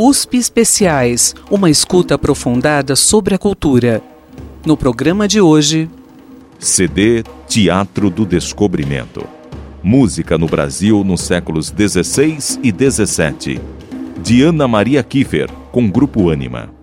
USP Especiais, uma escuta aprofundada sobre a cultura. No programa de hoje, CD Teatro do Descobrimento. Música no Brasil nos séculos 16 e 17. Diana Maria Kiefer, com Grupo Anima.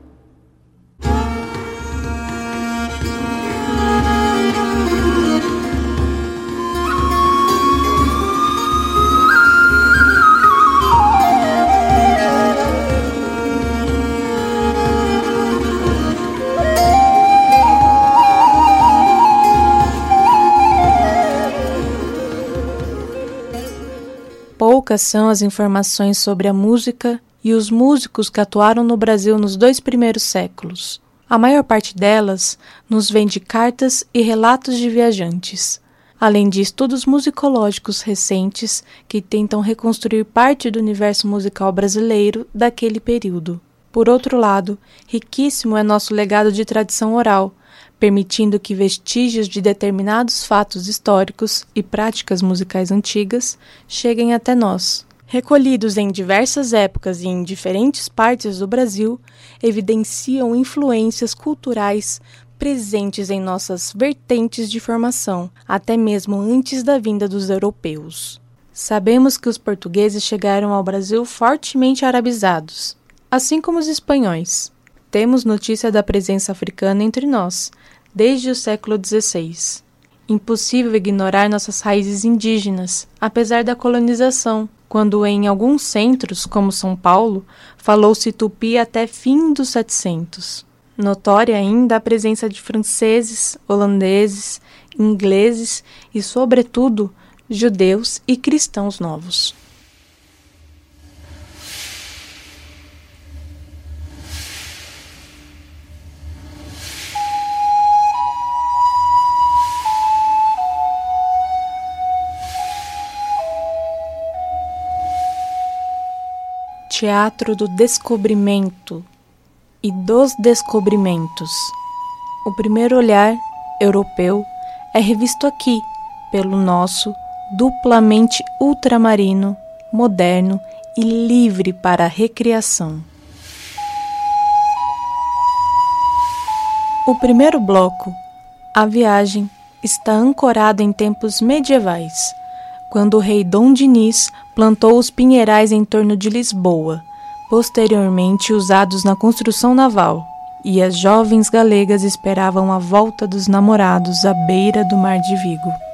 Poucas são as informações sobre a música e os músicos que atuaram no Brasil nos dois primeiros séculos. A maior parte delas nos vem de cartas e relatos de viajantes, além de estudos musicológicos recentes que tentam reconstruir parte do universo musical brasileiro daquele período. Por outro lado, riquíssimo é nosso legado de tradição oral, permitindo que vestígios de determinados fatos históricos e práticas musicais antigas cheguem até nós. Recolhidos em diversas épocas e em diferentes partes do Brasil, evidenciam influências culturais presentes em nossas vertentes de formação, até mesmo antes da vinda dos europeus. Sabemos que os portugueses chegaram ao Brasil fortemente arabizados, assim como os espanhóis. Temos notícia da presença africana entre nós, desde o século XVI. Impossível ignorar nossas raízes indígenas, apesar da colonização, quando em alguns centros, como São Paulo, falou-se tupi até fim dos 700. Notória ainda a presença de franceses, holandeses, ingleses e, sobretudo, judeus e cristãos novos. Teatro do descobrimento e dos descobrimentos. O primeiro olhar europeu é revisto aqui pelo nosso duplamente ultramarino, moderno e livre para a recriação. O primeiro bloco, a viagem, está ancorado em tempos medievais quando o rei Dom Dinis plantou os pinheirais em torno de Lisboa, posteriormente usados na construção naval, e as jovens galegas esperavam a volta dos namorados à beira do mar de Vigo.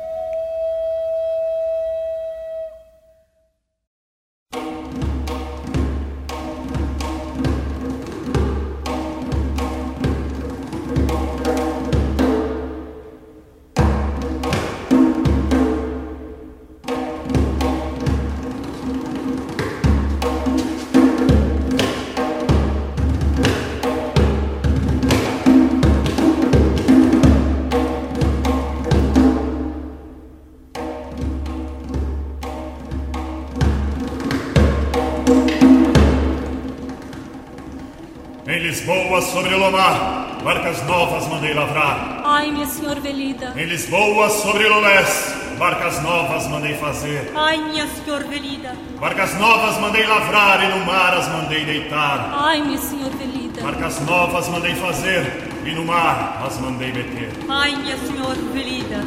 Novas mandei lavrar. Ai, minha senhor Velida. Em Lisboa sobre Lolés, barcas novas mandei fazer. Ai, minha senhor Velida. Barcas novas mandei lavrar e no mar as mandei deitar. Ai, minha senhor Velida. Barcas novas mandei fazer e no mar as mandei meter. Ai, minha senhor Velida.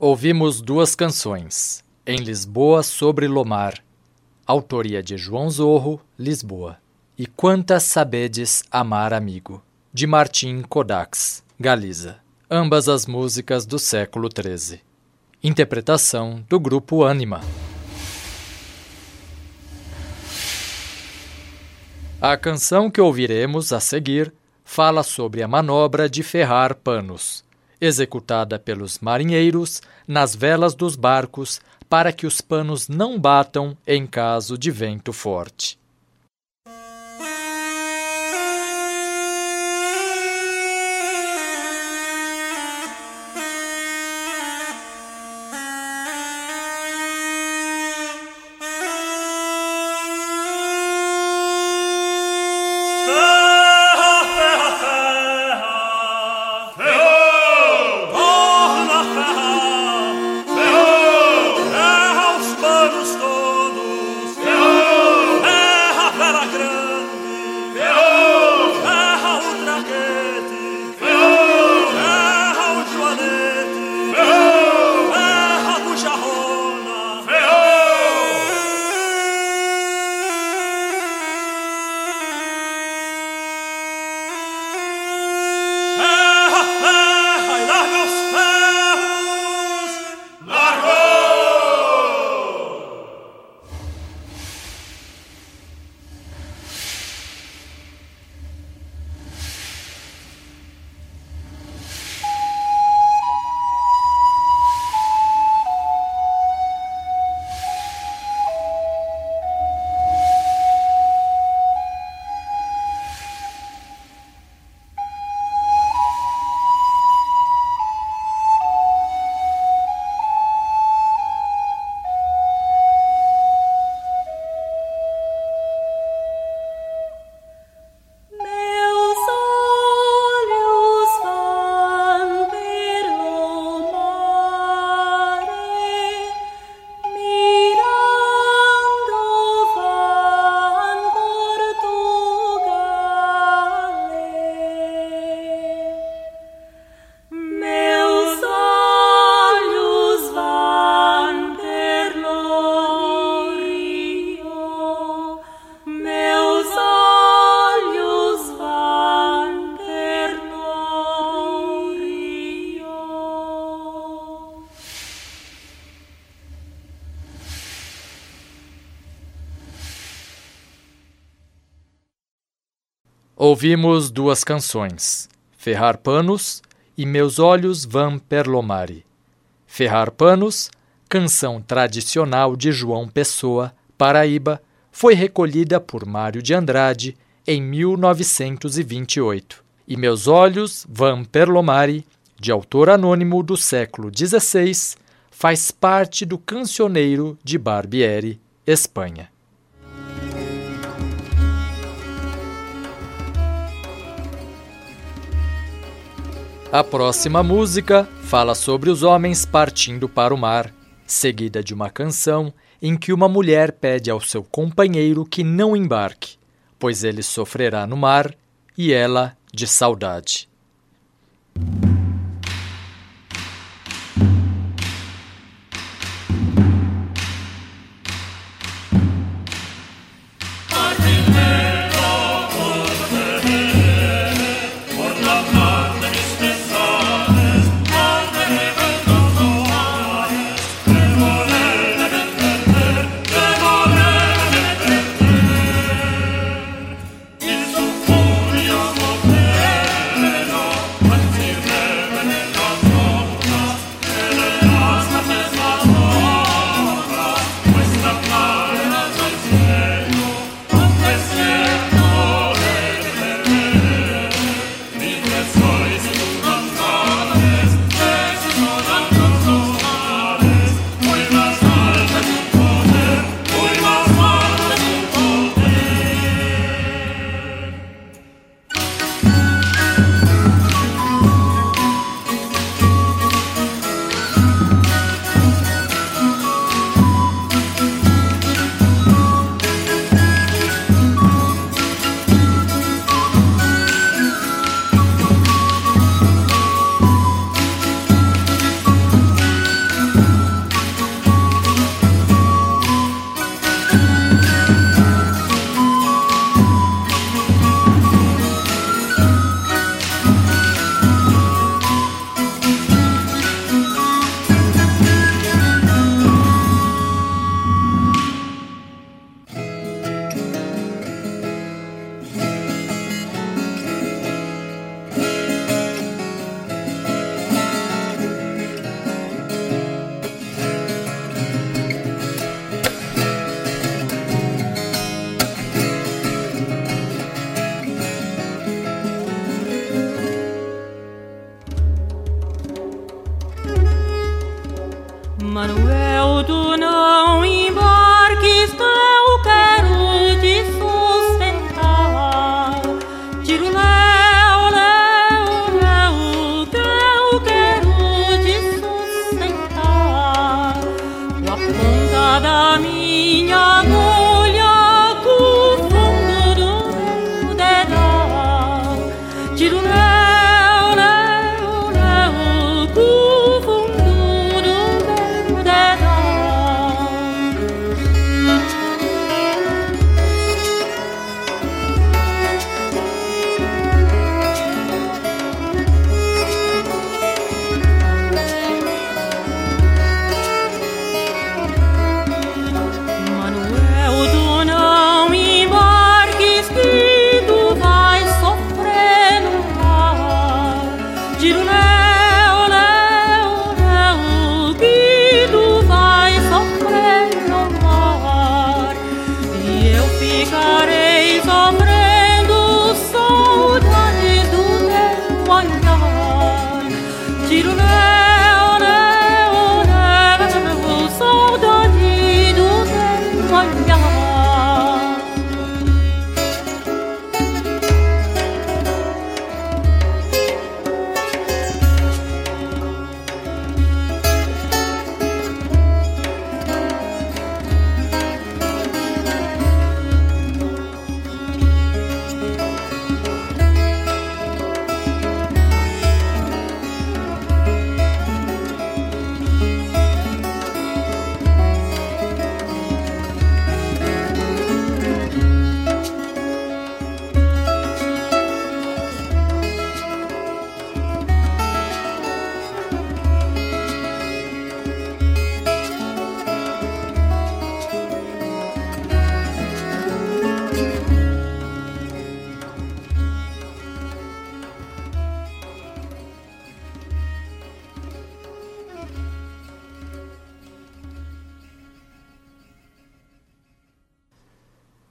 Ouvimos duas canções. Em Lisboa sobre Lomar, autoria de João Zorro, Lisboa. E Quantas Sabedes Amar Amigo, de Martim Kodax, Galiza. Ambas as músicas do século XIII. Interpretação do grupo Anima. A canção que ouviremos a seguir fala sobre a manobra de ferrar panos, executada pelos marinheiros nas velas dos barcos para que os panos não batam em caso de vento forte. Ouvimos duas canções, Ferrar Panos e Meus Olhos Van Perlomare. Ferrar Panos, canção tradicional de João Pessoa, Paraíba, foi recolhida por Mário de Andrade em 1928. E Meus Olhos Van Perlomare, de autor anônimo do século XVI, faz parte do Cancioneiro de Barbieri, Espanha. A próxima música fala sobre os homens partindo para o mar, seguida de uma canção em que uma mulher pede ao seu companheiro que não embarque, pois ele sofrerá no mar e ela de saudade.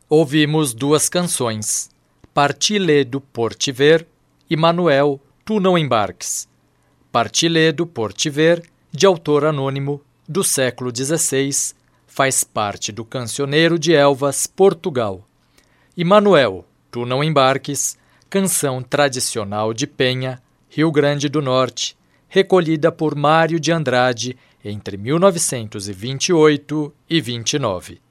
Ouvimos duas canções, Partiledo por te ver e Manuel, Tu não embarques. Partiledo por te ver, de autor anônimo, do século XVI, faz parte do Cancioneiro de Elvas, Portugal. E Manuel, Tu não embarques, canção tradicional de Penha, Rio Grande do Norte, recolhida por Mário de Andrade entre 1928 e 29.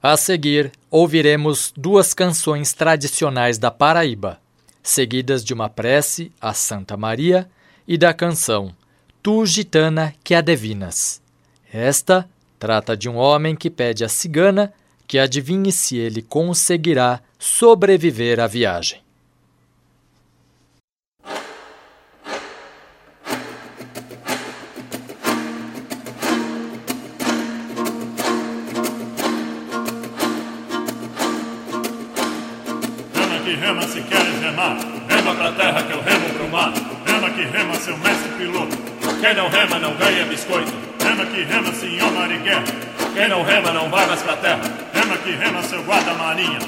A seguir, ouviremos duas canções tradicionais da Paraíba, seguidas de uma prece a Santa Maria e da canção Tu, gitana, que adivinas. Esta trata de um homem que pede à cigana que adivinhe se ele conseguirá sobreviver à viagem. Quem não rema não ganha biscoito. Rema que rema, senhor Marighella. Quem não rema não vai mais pra terra. Rema que rema, seu guarda-marinha.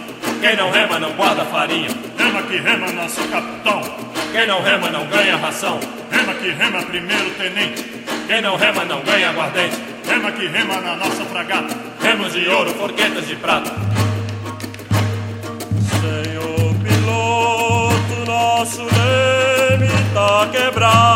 Quem não rema não guarda farinha. Rema que rema, nosso capitão. Quem não rema não ganha ração. Rema que rema, primeiro tenente. Quem não rema não ganha aguardente. Rema que rema na nossa fragata. Remos de ouro, forquetas de prata. Nosso leme tá quebrado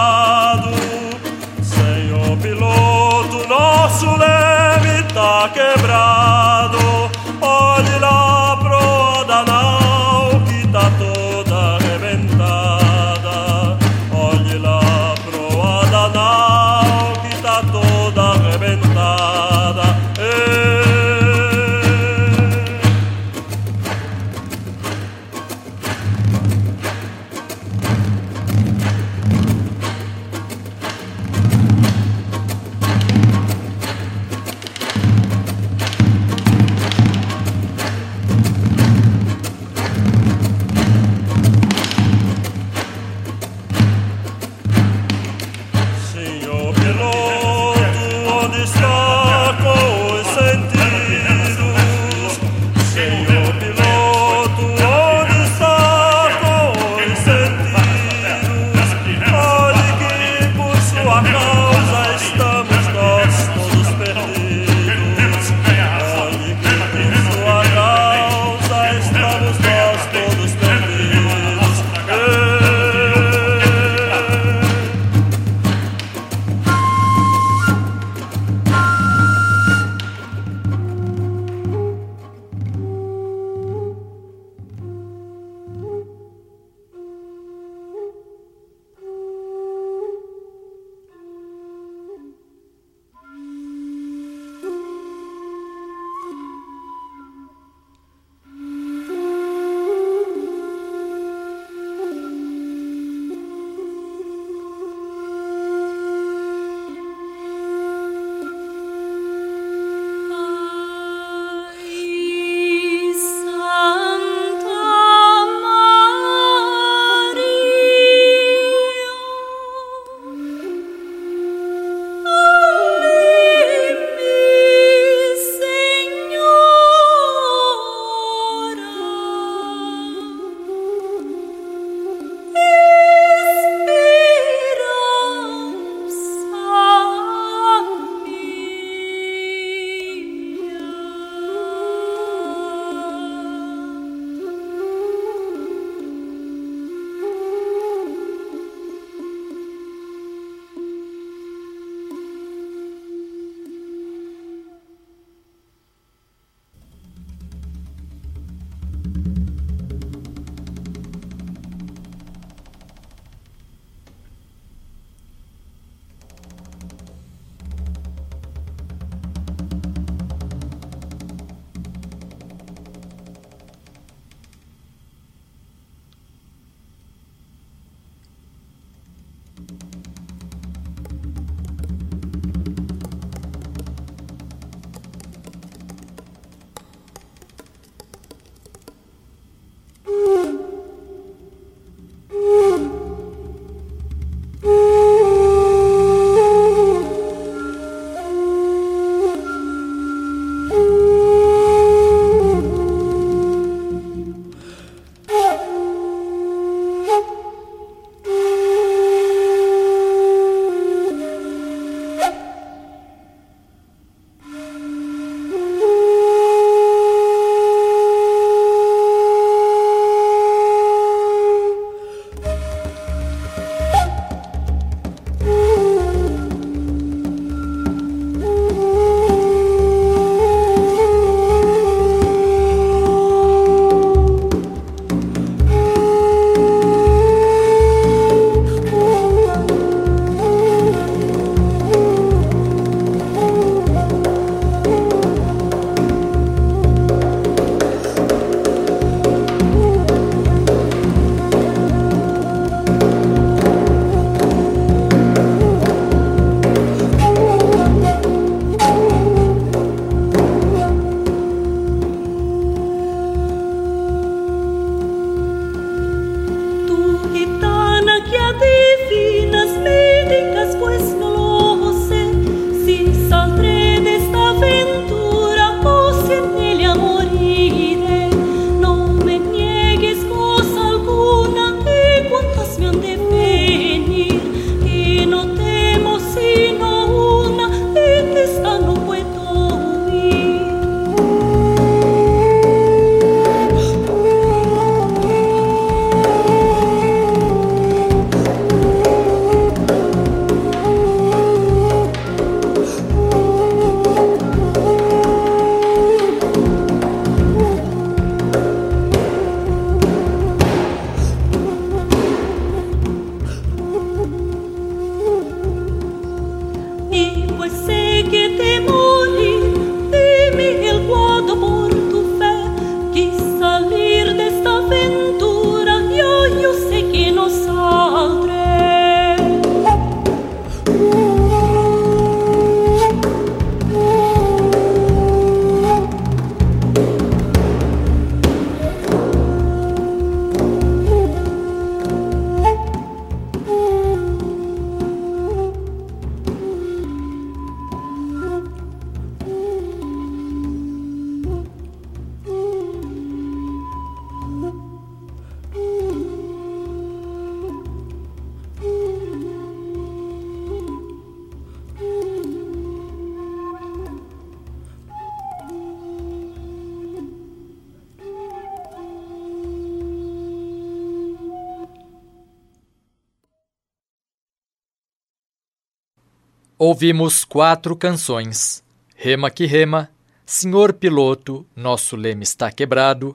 Ouvimos quatro canções: Rema que Rema, Senhor Piloto, Nosso Leme Está Quebrado,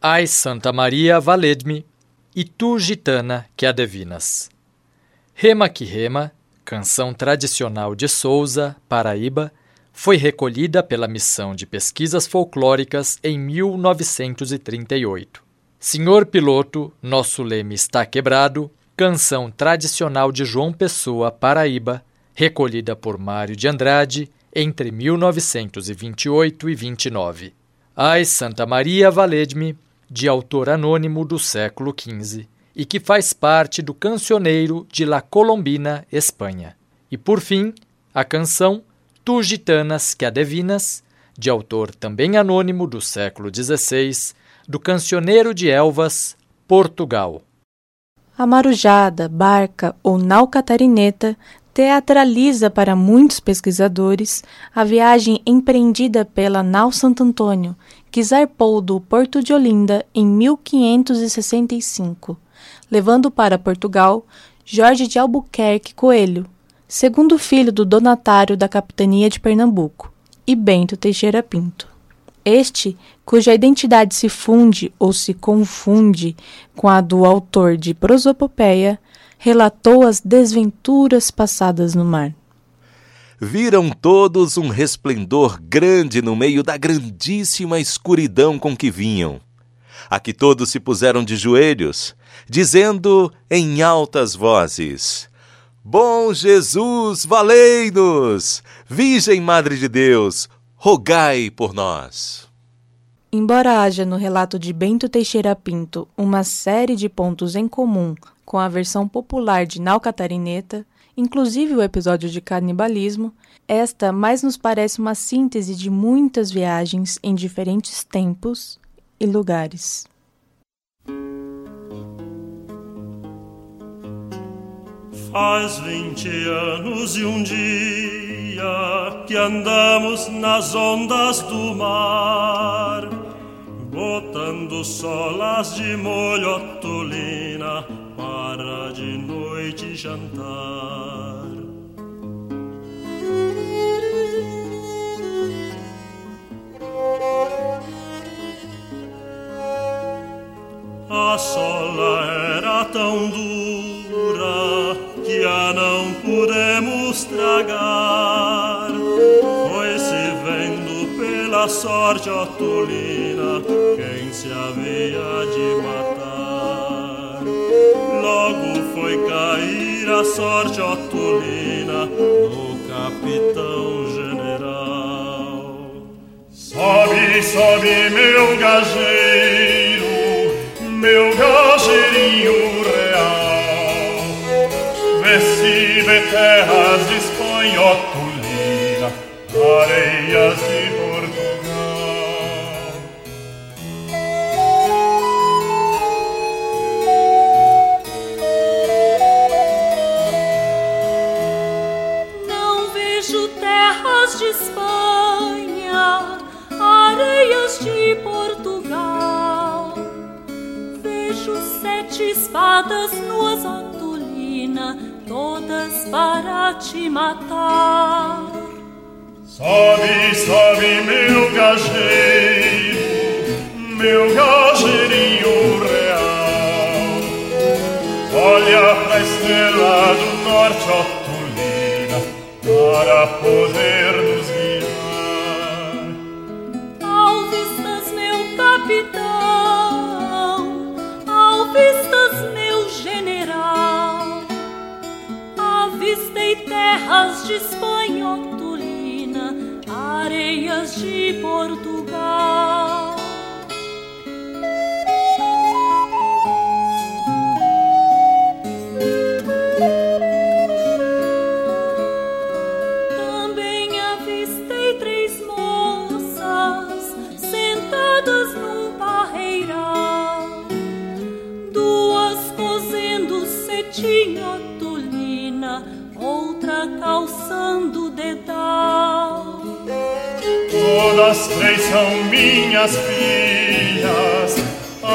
Ai Santa Maria, Valedme e Tu Gitana, que adevinas. Rema que Rema, canção tradicional de Souza, Paraíba, foi recolhida pela Missão de Pesquisas Folclóricas em 1938. Senhor Piloto, Nosso Leme Está Quebrado, canção tradicional de João Pessoa, Paraíba, recolhida por Mário de Andrade entre 1928 e 29. Ai Santa Maria Valedme, de autor anônimo do século XV, e que faz parte do cancioneiro de La Colombina, Espanha. E por fim, a canção Tu Gitanas que Adevinas, de autor também anônimo do século XVI, do cancioneiro de Elvas, Portugal. A marujada, barca ou nau catarineta teatraliza para muitos pesquisadores a viagem empreendida pela Nau Santo Antônio, que zarpou do Porto de Olinda em 1565, levando para Portugal Jorge de Albuquerque Coelho, segundo filho do donatário da capitania de Pernambuco, e Bento Teixeira Pinto. Este, cuja identidade se funde ou se confunde com a do autor de Prosopopeia, relatou as desventuras passadas no mar. Viram todos um resplendor grande no meio da grandíssima escuridão com que vinham. Aqui todos se puseram de joelhos, dizendo em altas vozes: Bom Jesus, valei-nos! Virgem Madre de Deus, rogai por nós. Embora haja no relato de Bento Teixeira Pinto uma série de pontos em comum com a versão popular de Nau Catarineta, inclusive o episódio de canibalismo, esta mais nos parece uma síntese de muitas viagens em diferentes tempos e lugares. Faz vinte anos e um dia que andamos nas ondas do mar, botando solas de molhotolina para de noite jantar. A sola era tão dura que a não pudemos tragar. Foi se vendo pela sorte otulina quem se havia de matar. Logo foi cair a sorte otulina no capitão general. Sobe, sobe, meu gajeiro, meu gajeirinho Sobe, sobe, meu gajeiro, meu gajeirinho real. Olha pra estrela do norte, otulina, para poder terras de Espanha otulina, areias de Portugal.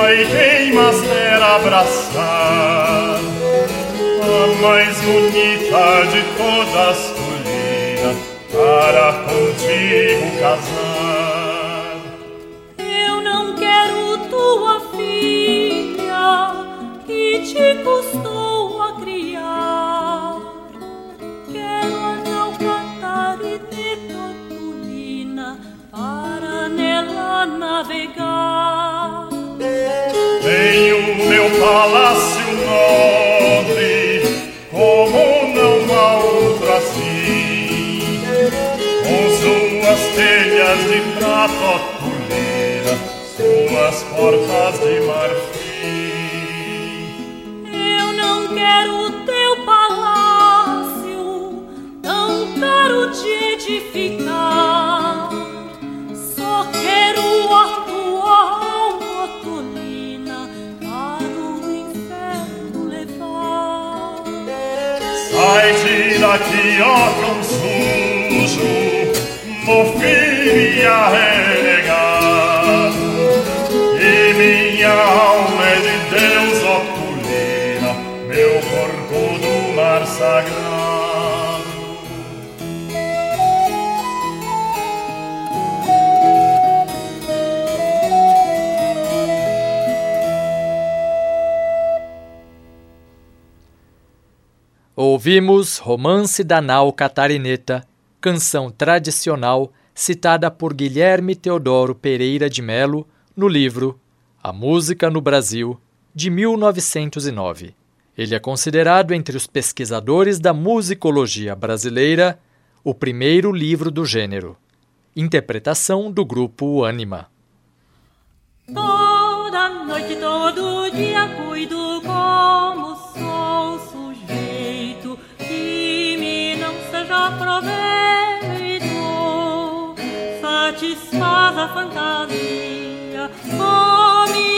Ai quem mais dera abraçar. A mais bonita de todas, Tulina, para contigo casar. Eu não quero tua filha que te custou a criar. Quero anel catarineta tulina para nela navegar. Meu palácio nobre, como não há outro assim. Com suas telhas de prata tulina, suas portas de marfim. Eu não quero teu palácio tão caro de edificar. Daqui, ó cão sujo, mofinho e minha alma é de Deus, ó Tulina, meu corpo do mar sagrado. Ouvimos Romance da Nau Catarineta, canção tradicional citada por Guilherme Teodoro Pereira de Melo no livro A Música no Brasil, de 1909. Ele é considerado entre os pesquisadores da musicologia brasileira o primeiro livro do gênero. Interpretação do grupo Anima. Toda noite, todo dia cuido como seja proveito. Satisfaz a fantasia comigo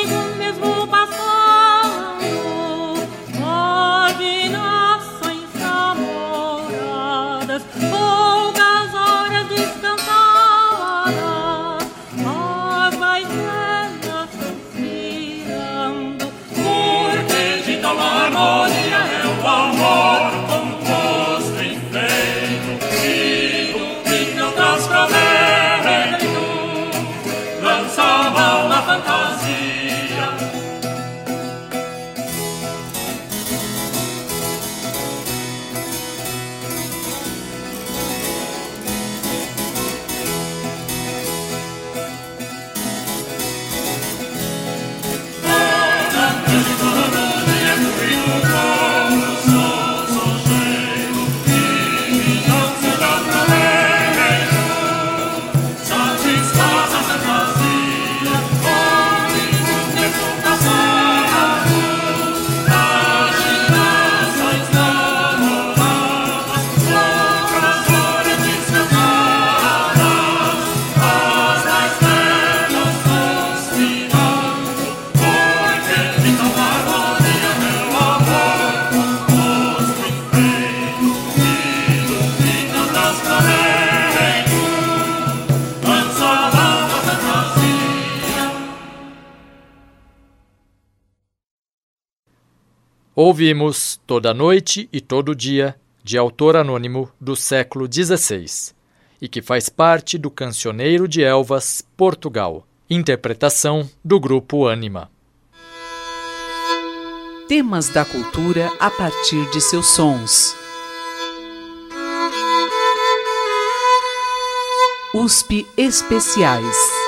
Ouvimos Toda Noite e Todo Dia, de autor anônimo do século XVI, e que faz parte do Cancioneiro de Elvas, Portugal. Interpretação do grupo Anima. Temas da cultura a partir de seus sons. USP Especiais.